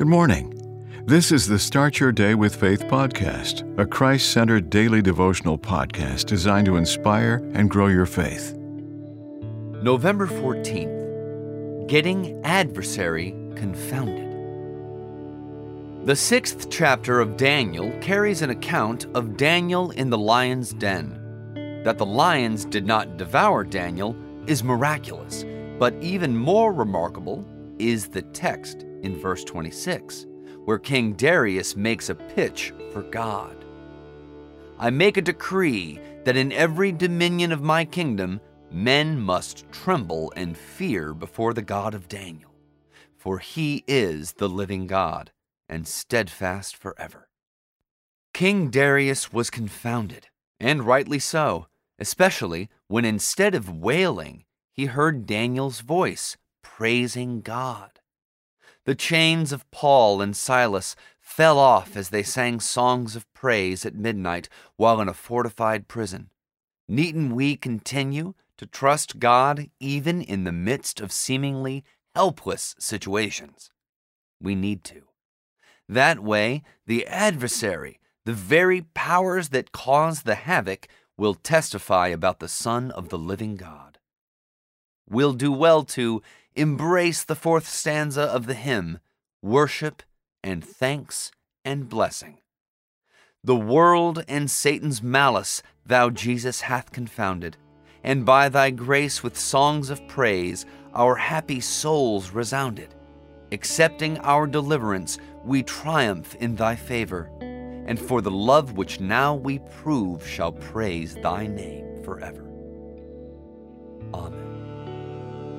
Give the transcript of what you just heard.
Good morning. This is the Start Your Day with Faith podcast, a Christ centered daily devotional podcast designed to inspire and grow your faith. November 14th Getting Adversary Confounded. The sixth chapter of Daniel carries an account of Daniel in the lion's den. That the lions did not devour Daniel is miraculous, but even more remarkable is the text in verse 26, where King Darius makes a pitch for God. I make a decree that in every dominion of my kingdom men must tremble and fear before the God of Daniel, for he is the living God and steadfast forever. King Darius was confounded, and rightly so, especially when instead of wailing, he heard Daniel's voice praising God. The chains of Paul and Silas fell off as they sang songs of praise at midnight while in a fortified prison. Needn't we continue to trust God even in the midst of seemingly helpless situations? We need to. That way, the adversary, the very powers that cause the havoc, will testify about the Son of the living God. We'll do well to embrace the fourth stanza of the hymn, Worship and Thanks and Blessing. The world and Satan's malice thou, Jesus, hath confounded, and by thy grace with songs of praise our happy souls resounded. Accepting our deliverance, we triumph in thy favor, and for the love which now we prove shall praise thy name forever. Amen.